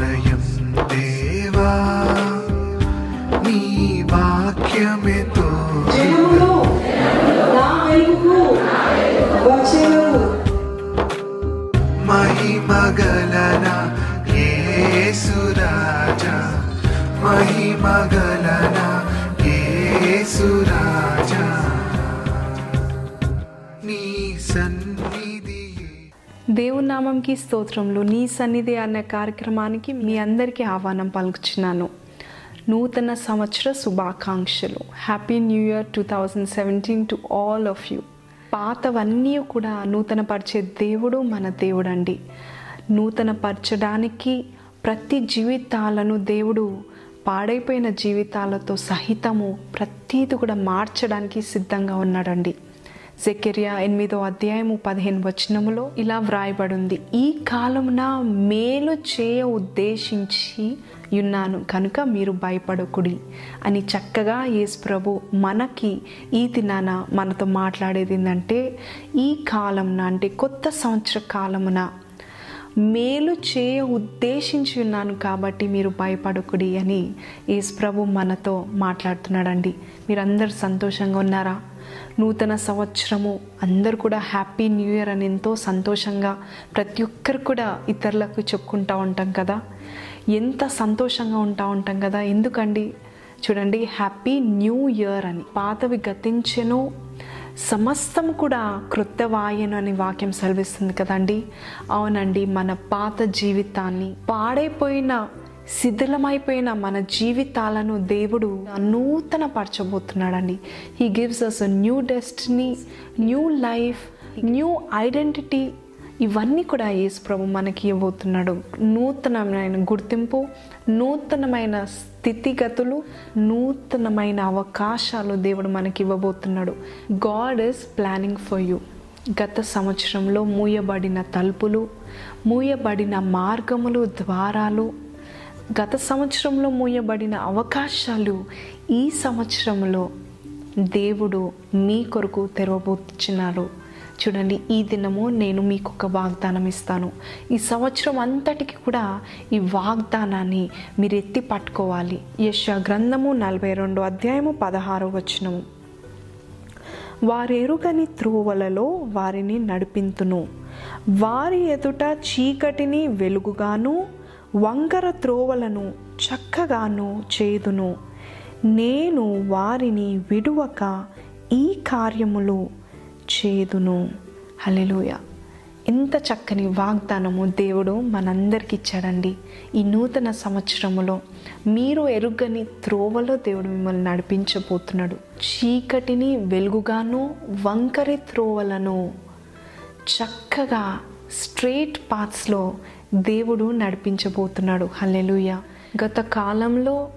ఆశ్రయం నామంకి స్తోత్రంలో నీ సన్నిధి అనే కార్యక్రమానికి మీ అందరికీ ఆహ్వానం పలుకుచున్నాను. నూతన సంవత్సర శుభాకాంక్షలు. Happy new year two thousand seventeen to all of you పాతవన్నీ కూడా నూతనపరిచే దేవుడు మన దేవుడు అండి నూతనపరచడానికి ప్రతి జీవితాలను దేవుడు పాడైపోయిన జీవితాలతో సహితము ప్రతీది కూడా మార్చడానికి సిద్ధంగా ఉన్నాడండి. జకెరియా ఎనిమిదో అధ్యాయము పదిహేను వచనములో ఇలా వ్రాయబడింది. ఈ కాలమున మేలు చేయ ఉద్దేశించి ఉన్నాను కనుక మీరు భయపడకుడి అని చక్కగా యేసు ప్రభు మనకి ఈ దినాన మనతో మాట్లాడేది ఏంటంటే ఈ కాలంన అంటే కొత్త సంవత్సర కాలమున మేలు చేయ ఉద్దేశించి ఉన్నాను కాబట్టి మీరు భయపడకుడి అని యేసు ప్రభు మనతో మాట్లాడుతున్నాడండి. మీరందరు సంతోషంగా ఉన్నారా? నూతన సంవత్సరము అందరు కూడా హ్యాపీ న్యూ ఇయర్ అని ఎంతో సంతోషంగా ప్రతి ఒక్కరు కూడా ఇతరులకు చెప్పుకుంటూ ఉంటాం కదా? ఎంత సంతోషంగా ఉంటా ఉంటాం కదా? ఎందుకండి? చూడండి హ్యాపీ న్యూ ఇయర్ అని. పాతవి గతించెను సమస్తం కూడా క్రొత్తవాయను అని వాక్యం సెలవిస్తుంది కదండి. అవునండి మన పాత జీవితాన్ని పాడైపోయిన శిథిలమైపోయిన మన జీవితాలను దేవుడు నూతన పరచబోతున్నాడండి he gives us a new destiny new life new identity ఇవన్నీ కూడా యేసుప్రభు మనకి ఇవ్వబోతున్నాడు. నూతనమైన గుర్తింపు నూతనమైన స్థితిగతులు నూతనమైన అవకాశాలు దేవుడు మనకి ఇవ్వబోతున్నాడు. God is planning for you. గత సంవత్సరంలో మూయబడిన తలుపులు మూయబడిన మార్గములు ద్వారాలు గత సంవత్సరంలో మూయబడిన అవకాశాలు ఈ సంవత్సరంలో దేవుడు మీ కొరకు తెరవబోతున్నారు చూడండి ఈ దినము నేను మీకు ఒక వాగ్దానం ఇస్తాను ఈ సంవత్సరం అంతటికి కూడా ఈ వాగ్దానాన్ని మీరు ఎత్తి పట్టుకోవాలి. యశ గ్రంథము నలభై రెండు అధ్యాయము పదహారు వచనము. వారెరుగని త్రోవలలో వారిని నడిపింతును. వారి ఎదుట చీకటిని వెలుగుగాను వంకర త్రోవలను చక్కగాను చేదును. నేను వారిని విడువక ఈ కార్యములు చేదును. హల్లెలూయ. ఎంత చక్కని వాగ్దానము దేవుడు మనందరికి ఇచ్చాడండి. ఈ నూతన సంవత్సరములో మీరు ఎరుగని త్రోవలో దేవుడు మిమ్మల్ని నడిపించబోతున్నాడు. చీకటిని వెలుగుగాను వంకరి త్రోవలను చక్కగా స్ట్రేట్ పాత్స్లో దేవుడు నడిపించబోతున్నాడు. హల్లెలుయ. గత కాలంలో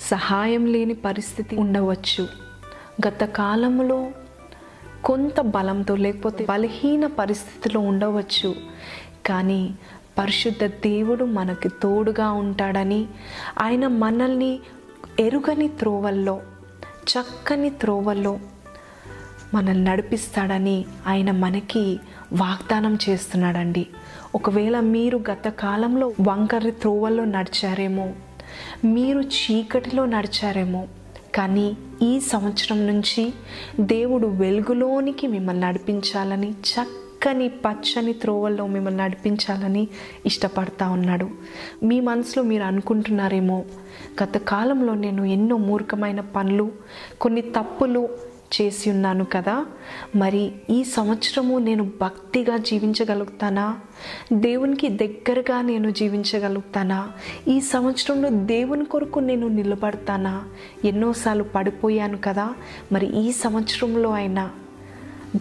సహాయం లేని పరిస్థితి ఉండవచ్చు. గత కాలంలో కొంత బలంతో లేకపోతే బలహీన పరిస్థితిలో ఉండవచ్చు. కానీ పరిశుద్ధ దేవుడు మనకి తోడుగా ఉంటాడని ఆయన మనల్ని ఎరుగని త్రోవల్లో చక్కని త్రోవల్లో మనల్ని నడిపిస్తాడని ఆయన మనకి వాగ్దానం చేస్తున్నాడండి. ఒకవేళ మీరు గత కాలంలో వంకర్రి త్రోవల్లో నడిచారేమో మీరు చీకటిలో నడిచారేమో కానీ ఈ సంవత్సరం నుంచి దేవుడు వెలుగులోనికి మిమ్మల్ని నడిపించాలని చక్కని పచ్చని త్రోవల్లో మిమ్మల్ని నడిపించాలని ఇష్టపడతా ఉన్నాడు. మీ మనసులో మీరు అనుకుంటున్నారేమో గత కాలంలో నేను ఎన్నో మూర్ఖమైన పనులు కొన్ని తప్పులు చేసి ఉన్నాను కదా. మరి ఈ సంవత్సరము నేను భక్తిగా జీవించగలుగుతానా? దేవునికి దగ్గరగా నేను జీవించగలుగుతానా? ఈ సంవత్సరంలో దేవుని కొరకు నేను నిలబడతానా? ఎన్నోసార్లు పడిపోయాను కదా. మరి ఈ సంవత్సరంలో అయినా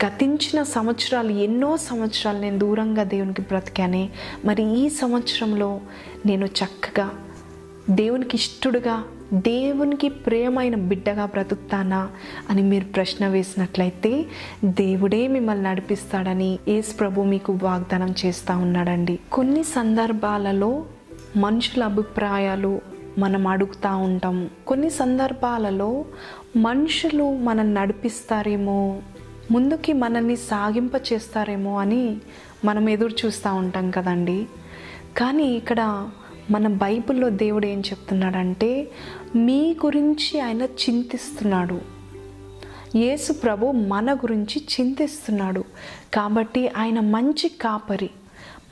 గతించిన సంవత్సరాలు ఎన్నో సంవత్సరాలు నేను దూరంగా దేవునికి బ్రతికానే. మరి ఈ సంవత్సరంలో నేను చక్కగా దేవునికి ఇష్టడుగా దేవునికి ప్రియమైన బిడ్డగా బ్రతుకుతానా అని మీరు ప్రశ్న వేసినట్లయితే దేవుడే మిమ్మల్ని నడిపిస్తాడని ఏసు ప్రభు మీకు వాగ్దానం చేస్తూ ఉన్నాడండి. కొన్ని సందర్భాలలో మనుషుల అభిప్రాయాలు మనం అడుగుతూ ఉంటాం. కొన్ని సందర్భాలలో మనుషులు మనల్ని నడిపిస్తారేమో ముందుకి మనల్ని సాగింప చేస్తారేమో అని మనం ఎదురు చూస్తూ ఉంటాం కదండి. కానీ ఇక్కడ మన బైబిల్లో దేవుడు ఏం చెప్తున్నాడంటే మీ గురించి ఆయన చింతిస్తున్నాడు. యేసు ప్రభు మన గురించి చింతిస్తున్నాడు. కాబట్టి ఆయన మంచి కాపరి.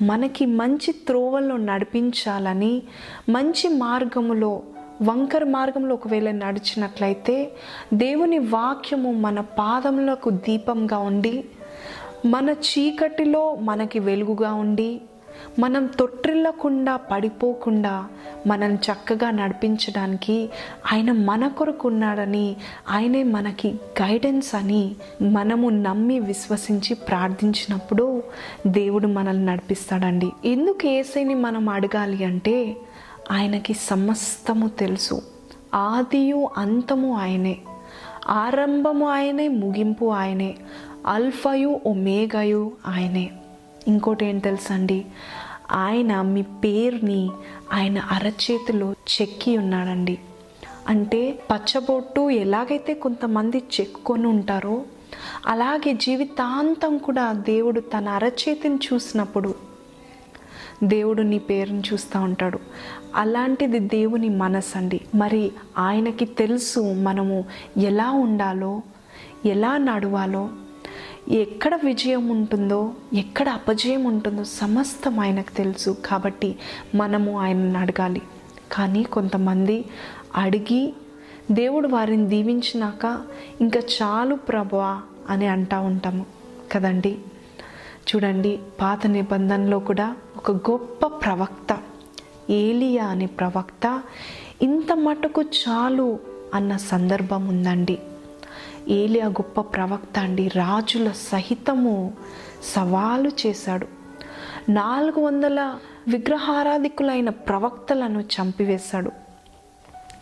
మనకి మంచి త్రోవల్లో నడిపించాలని మంచి మార్గములో వంకర మార్గంలో ఒకవేళ నడిచినట్లయితే దేవుని వాక్యము మన పాదములకు దీపంగా ఉండి మన చీకటిలో మనకి వెలుగుగా ఉండి మనం తొట్టిల్లకుండా పడిపోకుండా మనం చక్కగా నడిపించడానికి ఆయన మన కొరకు ఉన్నాడని ఆయనే మనకి గైడెన్స్ అని మనము నమ్మి విశ్వసించి ప్రార్థించినప్పుడు దేవుడు మనల్ని నడిపిస్తాడండి. ఎందుకు ఏసైని మనం అడగాలి అంటే ఆయనకి సమస్తము తెలుసు. ఆదియు అంతము ఆయనే. ఆరంభము ఆయనే ముగింపు ఆయనే. అల్ఫయు ఒమేగయు ఆయనే. ఇంకోటి ఏం తెలుసండి? ఆయన మీ పేరుని ఆయన అరచేతిలో చెక్కి ఉన్నాడండి. అంటే పచ్చబొట్టు ఎలాగైతే కొంతమంది చెక్కుకొని ఉంటారో అలాగే జీవితాంతం కూడా దేవుడు తన అరచేతిని చూసినప్పుడు దేవుడు నీ పేరుని చూస్తూ ఉంటాడు. అలాంటిది దేవుని మనసు అండి మరి ఆయనకి తెలుసు మనము ఎలా ఉండాలో ఎలా నడవాలో ఎక్కడ విజయం ఉంటుందో ఎక్కడ అపజయం ఉంటుందో సమస్తం ఆయనకు తెలుసు. కాబట్టి మనము ఆయనను అడగాలి. కానీ కొంతమంది అడిగి దేవుడు వారిని దీవించినాక ఇంకా చాలు ప్రభా అని అంటూ ఉంటాము. కదండి? చూడండి పాత నిబంధనలో కూడా ఒక గొప్ప ప్రవక్త ఏలియా అనే ప్రవక్త ఇంత మటుకు చాలు అన్న సందర్భం ఉందండి. ఏలియా గొప్ప ప్రవక్త అండి. రాజుల సహితము సవాలు చేశాడు. నాలుగు వందల విగ్రహారాధికులైన ప్రవక్తలను చంపివేశాడు.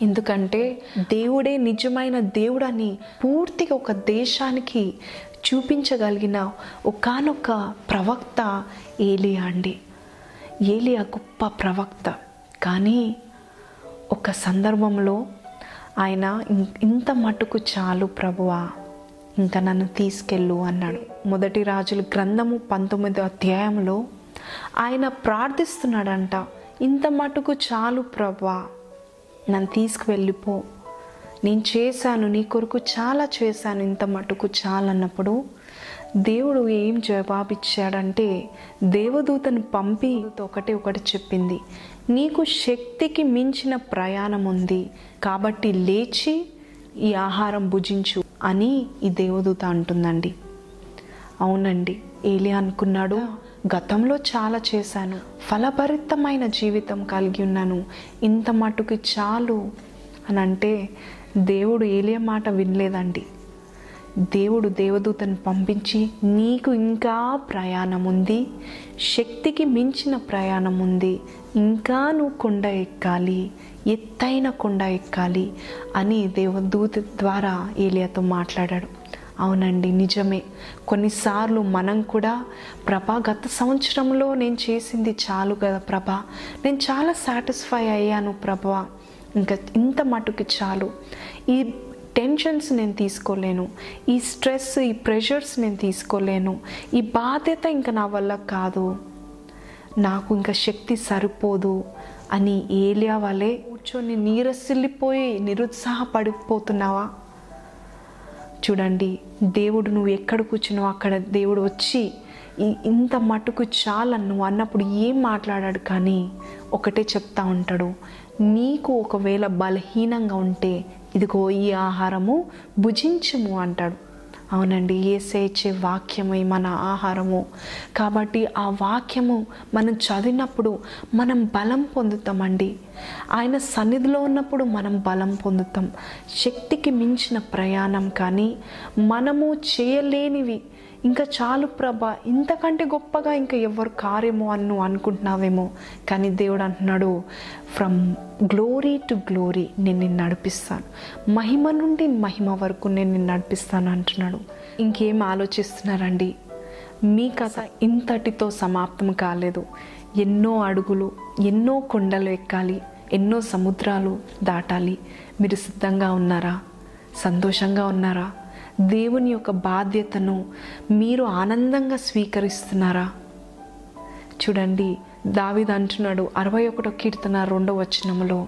ఎందుకంటే దేవుడే నిజమైన దేవుడని పూర్తిగా ఒక దేశానికి చూపించగలిగిన ఒకానొక ప్రవక్త ఏలియా అండి. ఏలియా గొప్ప ప్రవక్త. కానీ ఒక సందర్భంలో ఆయన ఇంత మటుకు చాలు ప్రభువా. ఇంకా నన్ను తీసుకెళ్ళు అన్నాడు. మొదటి రాజుల గ్రంథము పంతొమ్మిదో అధ్యాయంలో ఆయన ప్రార్థిస్తున్నాడంట ఇంత మటుకు చాలు ప్రభా నన్ను తీసుకువెళ్ళిపో. నేను చేశాను నీ కొరకు చాలా చేశాను ఇంత మటుకు చాలన్నప్పుడు దేవుడు ఏం జవాబిచ్చాడంటే దేవదూతను పంపి ఒకటి ఒకటి చెప్పింది నీకు శక్తికి మించిన ప్రయాణం ఉంది కాబట్టి లేచి ఈ ఆహారం భుజించు అని ఈ దేవదూత అంటుందండి. అవునండి ఏలియా అనుకున్నాడు గతంలో చాలా చేశాను ఫలభరితమైన జీవితం కలిగి ఉన్నాను ఇంత మటుకు చాలు అని అంటే దేవుడు ఏలియ మాట వినలేదండి. దేవుడు దేవదూతను పంపించి నీకు ఇంకా ప్రయాణం ఉంది శక్తికి మించిన ప్రయాణం ఉంది ఇంకా నువ్వు కొండ ఎక్కాలి ఎత్తైన కొండ ఎక్కాలి అని దేవదూత ద్వారా ఏలియాతో మాట్లాడాడు. అవునండి నిజమే. కొన్నిసార్లు మనం కూడా ప్రభా గత సంవత్సరంలో నేను చేసింది చాలు కదా ప్రభా. నేను చాలా సాటిస్ఫై అయ్యాను ప్రభా. ఇంకా ఇంత మటుకు చాలు. ఈ టెన్షన్స్ నేను తీసుకోలేను. ఈ స్ట్రెస్ ఈ ప్రెషర్స్ నేను తీసుకోలేను. ఈ బాధ్యత ఇంకా నా వల్ల కాదు. నాకు ఇంకా శక్తి సరిపోదు అని ఏలియా వాళ్ళే కూర్చొని నీరసిల్లిపోయి నిరుత్సాహపడిపోతున్నావా? చూడండి దేవుడు నువ్వు ఎక్కడ కూర్చున్నావు అక్కడ దేవుడు వచ్చి ఇంత మటుకు చాలని నువ్వు అన్నప్పుడు ఏం మాట్లాడాడు కానీ ఒకటే చెప్తా ఉంటాడు. నీకు ఒకవేళ బలహీనంగా ఉంటే ఇదిగో ఈ ఆహారము భుజించము అంటాడు. అవునండి ఏసే ఇచ్చే వాక్యమే మన ఆహారము. కాబట్టి ఆ వాక్యము మనం చదివినప్పుడు మనం బలం పొందుతామండి. ఆయన సన్నిధిలో ఉన్నప్పుడు మనం బలం పొందుతాం. శక్తికి మించిన ప్రయాణం కానీ మనము చేయలేనివి ఇంకా చాలు ప్రభా ఇంతకంటే గొప్పగా ఇంకా ఎవరు కారేమో అని నువ్వు అనుకుంటున్నావేమో. కానీ దేవుడు అంటున్నాడు ఫ్రమ్ గ్లోరీ టు గ్లోరీ నేను నిన్ను నడిపిస్తాను. మహిమ నుండి మహిమ వరకు నేను నిన్ను నడిపిస్తాను అంటున్నాడు. ఇంకేం ఆలోచిస్తున్నారండి? మీ కథ ఇంతటితో సమాప్తం కాలేదు. ఎన్నో అడుగులు ఎన్నో కొండలు ఎక్కాలి ఎన్నో సముద్రాలు దాటాలి. మీరు సిద్ధంగా ఉన్నారా? సంతోషంగా ఉన్నారా? దేవుని యొక్క బాధ్యతను మీరు ఆనందంగా స్వీకరిస్తున్నారా? చూడండి దావిద్ అంటున్నాడు అరవై ఒకటో కీర్తన రెండో వచనములో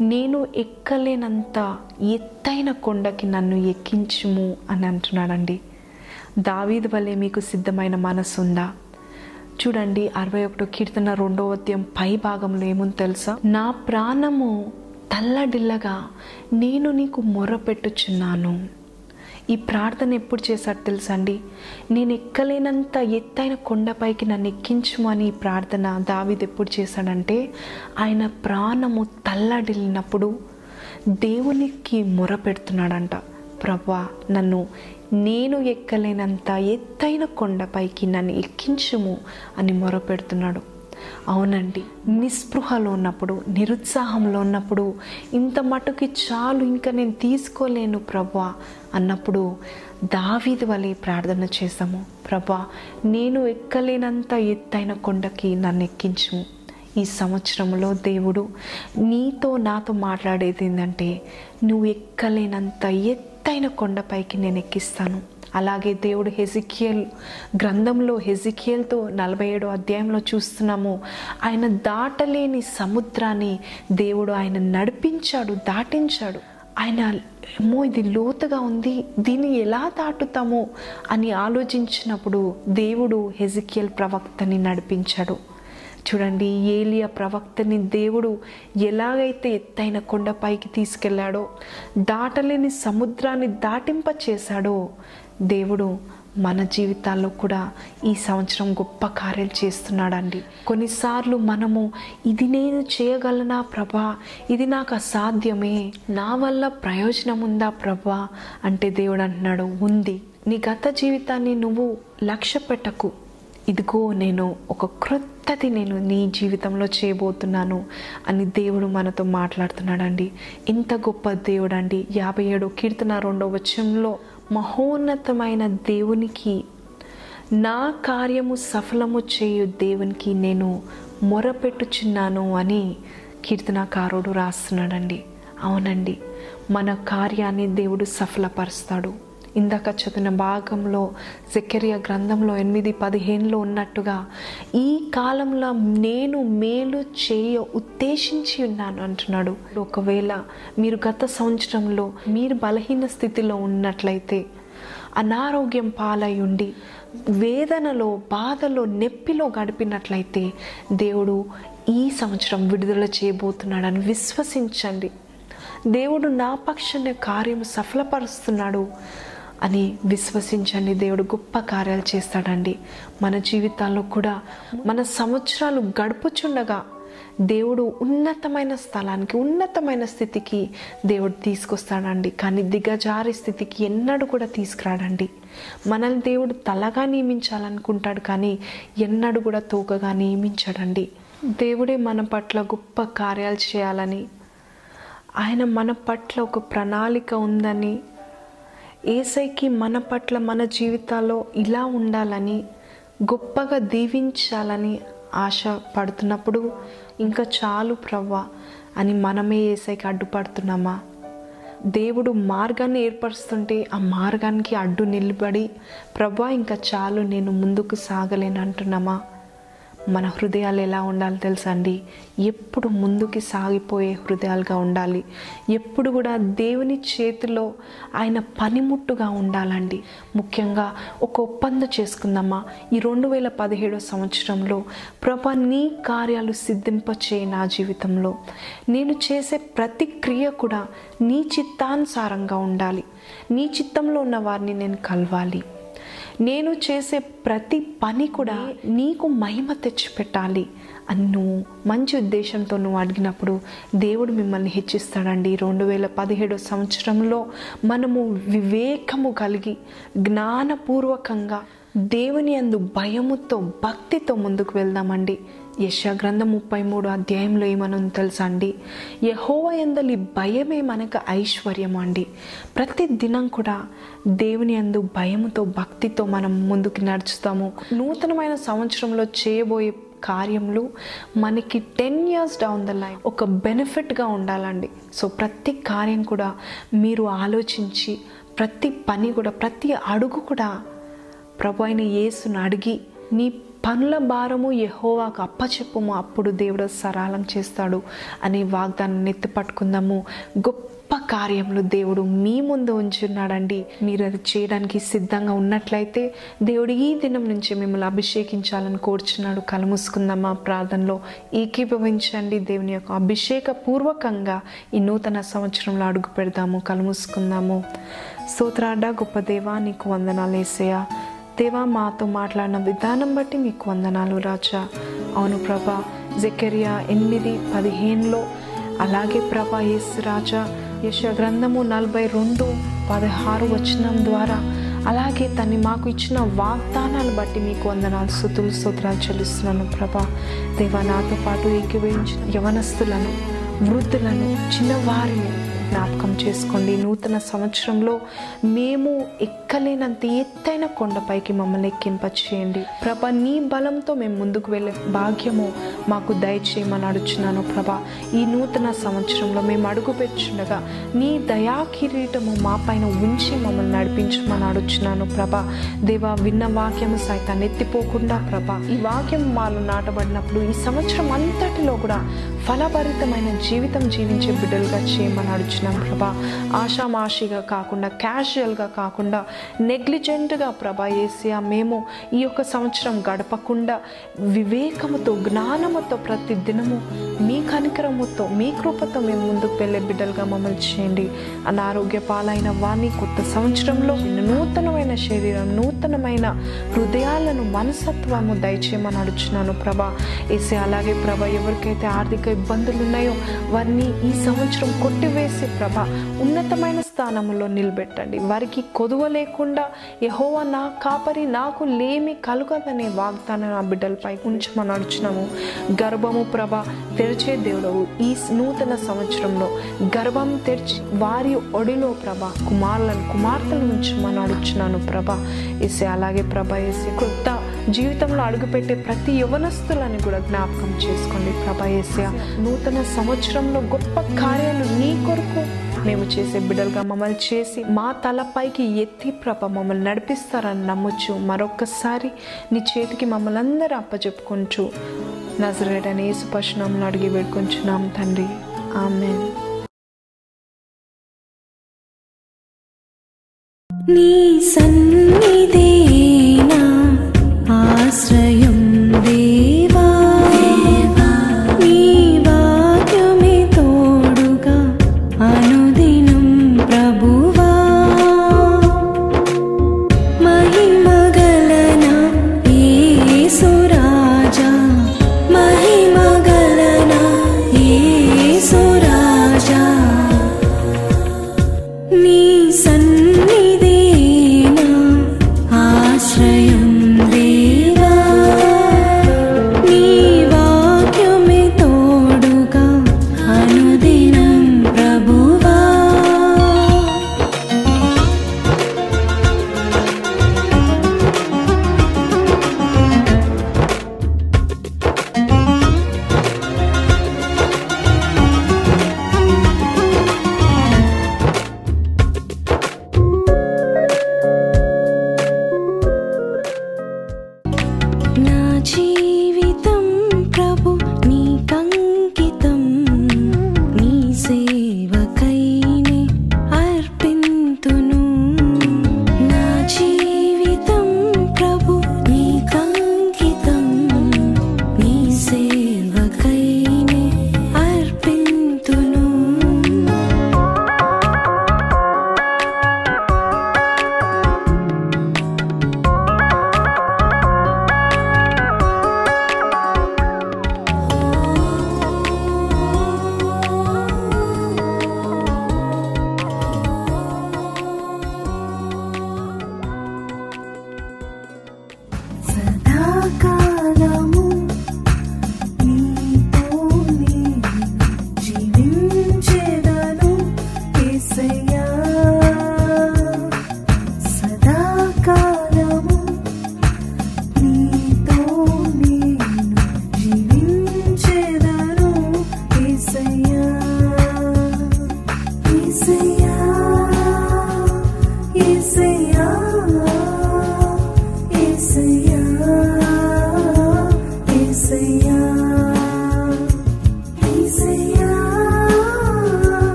నేను ఎక్కలేనంత ఎత్తైన కొండకి నన్ను ఎక్కించుము అని అంటున్నాడండి. దావీద్ వల్లే మీకు సిద్ధమైన మనసు ఉందా? చూడండి అరవై ఒకటో కీర్తన రెండో అధ్యాయం పై భాగంలో ఏముంది తెలుసా? నా ప్రాణము తల్లడిల్లగా నేను నీకు మొర్రపెట్టుచున్నాను ఈ ప్రార్థన ఎప్పుడు చేశాడు తెలుసా అండి నేను ఎక్కలేనంత ఎత్తైన కొండపైకి నన్ను ఎక్కించుమని ఈ ప్రార్థన దావిది ఎప్పుడు చేశాడంటే ఆయన ప్రాణము తల్లడిల్లినప్పుడు దేవునికి మొరపెడుతున్నాడంట ప్రభా నన్ను నేను ఎక్కలేనంత ఎత్తైన కొండపైకి నన్ను ఎక్కించుము అని మొరపెడుతున్నాడు అవునండి. నిస్పృహలో ఉన్నప్పుడు నిరుత్సాహంలో ఉన్నప్పుడు ఇంత మటుకి చాలు ఇంకా నేను తీసుకోలేను ప్రభా అన్నప్పుడు దావీది వలె ప్రార్థన చేశాము. ప్రభా నేను ఎక్కలేనంత ఎత్తైన కొండకి నన్ను ఎక్కించు ఈ సంవత్సరంలో దేవుడు నీతో నాతో మాట్లాడేది ఏంటంటే నువ్వు ఎక్కలేనంత ఎత్తైన కొండపైకి నేను ఎక్కిస్తాను. అలాగే దేవుడు హెజికియల్ గ్రంథంలో హెజికియల్తో నలభై ఏడో అధ్యాయంలో చూస్తున్నాము. ఆయన దాటలేని సముద్రాన్ని దేవుడు ఆయన నడిపించాడు దాటించాడు. ఆయన ఏమో ఇది లోతుగా ఉంది దీన్ని ఎలా దాటుతామో అని ఆలోచించినప్పుడు దేవుడు హెజికియల్ ప్రవక్తని నడిపించాడు. చూడండి ఏలియా ప్రవక్తని దేవుడు ఎలాగైతే ఎత్తైన కొండపైకి తీసుకెళ్ళాడో దాటలేని సముద్రాన్ని దాటింప చేశాడో దేవుడు మన జీవితాల్లో కూడా ఈ సంవత్సరం గొప్ప కార్యాలు చేస్తున్నాడండి. కొన్నిసార్లు మనము ఇది నేను చేయగలనా ప్రభా? ఇది నాకు అసాధ్యమే. నా వల్ల ప్రయోజనం ఉందా ప్రభా? అంటే దేవుడు అంటున్నాడు ఉంది. నీ గత జీవితాన్ని నువ్వు లక్ష్య పెట్టకు. ఇదిగో నేను ఒక క్రొత్తది నేను నీ జీవితంలో చేయబోతున్నాను అని దేవుడు మనతో మాట్లాడుతున్నాడండి. ఇంత గొప్ప దేవుడు అండి యాభై ఏడో కీర్తన రెండో వచ్చంలో మహోన్నతమైన దేవునికి నా కార్యము సఫలము చేయు దేవునికి నేను మొరపెట్టుచున్నాను అని కీర్తనాకారుడు రాస్తున్నాడండి. అవునండి. మన కార్యాన్ని దేవుడు సఫలపరుస్తాడు. ఇందాక చదివిన భాగంలో జకెరియా గ్రంథంలో ఎనిమిది పదిహేనులో ఉన్నట్టుగా ఈ కాలంలో నేను మేలు చేయ ఉద్దేశించి ఉన్నాను అంటున్నాడు. ఒకవేళ మీరు గత సంవత్సరంలో మీరు బలహీన స్థితిలో ఉన్నట్లయితే అనారోగ్యం పాలై ఉండి వేదనలో బాధలో నెప్పిలో గడిపినట్లయితే దేవుడు ఈ సంవత్సరం విడుదల చేయబోతున్నాడని విశ్వసించండి. దేవుడు నా పక్షాన్ని కార్యం సఫలపరుస్తున్నాడు. అని విశ్వసించండి. దేవుడు గొప్ప కార్యాలు చేస్తాడండి. మన జీవితాల్లో కూడా మన సంవత్సరాలు గడుపుచుండగా దేవుడు ఉన్నతమైన స్థలానికి ఉన్నతమైన స్థితికి దేవుడు తీసుకొస్తాడండి. కానీ దిగజారి స్థితికి ఎన్నడూ కూడా తీసుకురాడండి. మనల్ని దేవుడు తలగా నియమించాలనుకుంటాడు కానీ ఎన్నడూ కూడా తోకగా నియమించాడండి. దేవుడే మన పట్ల గొప్ప కార్యాలు చేయాలని ఆయన మన పట్ల ఒక ప్రణాళిక ఉందని ఏసైకి మన పట్ల మన జీవితాల్లో ఇలా ఉండాలని గొప్పగా దీవించాలని ఆశ పడుతున్నప్పుడు ఇంకా చాలు ప్రవ్వా అని మనమే ఏసైకి అడ్డుపడుతున్నామా? దేవుడు మార్గాన్ని ఏర్పరుస్తుంటే ఆ మార్గానికి అడ్డు నిలబడి ప్రభా ఇంకా చాలు నేను ముందుకు సాగలేను అంటున్నామా మన హృదయాలు ఎలా ఉండాలి తెలుసా అండి ఎప్పుడు ముందుకి సాగిపోయే హృదయాలుగా ఉండాలి. ఎప్పుడు కూడా దేవుని చేతిలో ఆయన పనిముట్టుగా ఉండాలండి. ముఖ్యంగా ఒక ఒప్పందం చేసుకుందామా? ఈ రెండు వేల పదిహేడో సంవత్సరంలో ప్రభా నీ కార్యాలు సిద్ధింపచేయి నా జీవితంలో. నేను చేసే ప్రతి క్రియ కూడా నీ చిత్తానుసారంగా ఉండాలి. నీ చిత్తంలో ఉన్న వారిని నేను కలవాలి. నేను చేసే ప్రతి పని కూడా నీకు మహిమ తెచ్చిపెట్టాలి అని నువ్వు మంచి ఉద్దేశంతో నువ్వు అడిగినప్పుడు దేవుడు మిమ్మల్ని హెచ్చిస్తాడండి. రెండు వేల పదిహేడో సంవత్సరంలో మనము వివేకము కలిగి జ్ఞానపూర్వకంగా దేవుని అందు భయముతో భక్తితో ముందుకు వెళ్దామండి. యశా గ్రంథం ముప్పై మూడు అధ్యాయంలో ఏమనుంది తెలుసా అండి? యహోవ ఎందలి భయమే మనకు ఐశ్వర్యం అండి. ప్రతి దినం కూడా దేవుని అందు భయముతో భక్తితో మనం ముందుకు నడుచుతాము నూతనమైన సంవత్సరంలో చేయబోయే కార్యములు మనకి ten years down the line ఒక బెనిఫిట్గా ఉండాలండి. సో ప్రతి కార్యం కూడా మీరు ఆలోచించి ప్రతి పని కూడా ప్రతి అడుగు కూడా ప్రభు అయిన యేసును అడిగి నీ పనుల భారము ఎహోవాకు అప్పచెప్పుము అప్పుడు దేవుడు సరళం చేస్తాడు అనే వాగ్దానాన్ని ఎత్తి పట్టుకుందాము. గొప్ప కార్యములు దేవుడు మీ ముందు ఉంచున్నాడండి. మీరు అది చేయడానికి సిద్ధంగా ఉన్నట్లయితే దేవుడు ఈ దినం నుంచి మిమ్మల్ని అభిషేకించాలని కోరుచున్నాడు. కలుముసుకుందామా ప్రార్థనలో ఏకీభవించండి. దేవుని యొక్క అభిషేక పూర్వకంగా ఈ నూతన సంవత్సరంలో అడుగు పెడదాము. కలుముసుకుందాము సూత్రాడ గొప్ప దేవా నీకు వందనాలు వేసేయా దేవా మాతో మాట్లాడిన విధానం బట్టి మీకు వందనాలు రాజా. అవును ప్రభా జెకెరియా ఎనిమిది పదిహేనులో అలాగే ప్రభా యేసు రాజా యశ గ్రంథము నలభై రెండు పదహారు వచనం ద్వారా అలాగే తన్ని మాకు ఇచ్చిన వాగ్దానాలు బట్టి మీకు వందనాలు స్థుతులు స్తోత్రాలు చెల్లిస్తున్నాను ప్రభా. దేవా నాతో పాటు ఏకీభవించిన యవనస్తులను వృద్ధులను చిన్నవారిని జ్ఞాపకం చేసుకోండి. నూతన సంవత్సరంలో మేము ఎక్కలేనంత ఎత్తైన కొండపైకి మమ్మల్ని ఎక్కింపచేయండి. ప్రభా నీ బలంతో మేము ముందుకు వెళ్ళే భాగ్యము మాకు దయచేయమని అడుచున్నాను ప్రభా. ఈ నూతన సంవత్సరంలో మేము అడుగు పెట్టుచుండగా నీ దయా కిరీటము మా పైన ఉంచి మమ్మల్ని నడిపించమని అడుచున్నాను ప్రభా. దేవా విన్న వాక్యము సైతాన్ని ఎత్తిపోకుండా ప్రభా ఈ వాక్యం మాలో నాటబడినప్పుడు ఈ సంవత్సరం అంతటిలో కూడా ఫలభరితమైన జీవితం జీవించే బిడ్డలుగా చేయమని అడుచున్నాం ప్రభా. ఆషామాషిగా కాకుండా క్యాషువల్గా కాకుండా నెగ్లిజెంట్గా ప్రభా ఏసియా మేము ఈ యొక్క సంవత్సరం గడపకుండా వివేకముతో జ్ఞానముతో ప్రతి దినము మీ కనికరముతో మీ కృపతో మేము ముందుకు వెళ్ళే బిడ్డలుగా మమ్మల్ని చేయండి. అనారోగ్య పాలైన వాణి కొత్త సంవత్సరంలో నూతనమైన శరీరం నూతనమైన హృదయాలను మనసత్వము దయచేయమని అడుచున్నాను ప్రభా. ఏసే అలాగే ప్రభా ఎవరికైతే ఆర్థిక ఇబ్బందులు ఉన్నాయో వారిని ఈ సంవత్సరం కొట్టివేసి ప్రభ. ఉన్నతమైన స్థానంలో నిలబెట్టండి. వారికి కొదువ లేకుండా యహోవ నా కాపరి నాకు లేమి కలుగదనే వాగ్దానం నా బిడ్డలపై ఉంచమని అడుచున్నాము. గర్భము ప్రభ తెరిచే దేవుడవు. ఈ నూతన సంవత్సరంలో గర్భం తెరిచి వారి ఒడిలో ప్రభ కుమారులను కుమార్తెలు ఉంచమని అడుచున్నాను ప్రభ. ఏసే అలాగే ప్రభ ఏసే కొత్త జీవితంలో అడుగుపెట్టే ప్రతి యవనస్తులని కూడా జ్ఞాపకం చేసుకోండి. ప్రభా ఏసయ నూతన సంవత్సరంలో గొప్ప కార్యాలు నీ కొరకు మేము చేసే బిడ్డలుగా మమ్మల్ని చేసి మా తలపైకి ఎత్తి ప్రభ మమ్మల్ని నడిపిస్తారని నమ్మొచ్చు మరొక్కసారి నీ చేతికి మమ్మల్ని అందరూ అప్పచెప్పుకొంచు నజరేడని యేసు పశునామలు అడిగి వేడుకొంచున్నాం తండ్రి. ఆమె నీ సన్నిధేనా ఆశ్రయ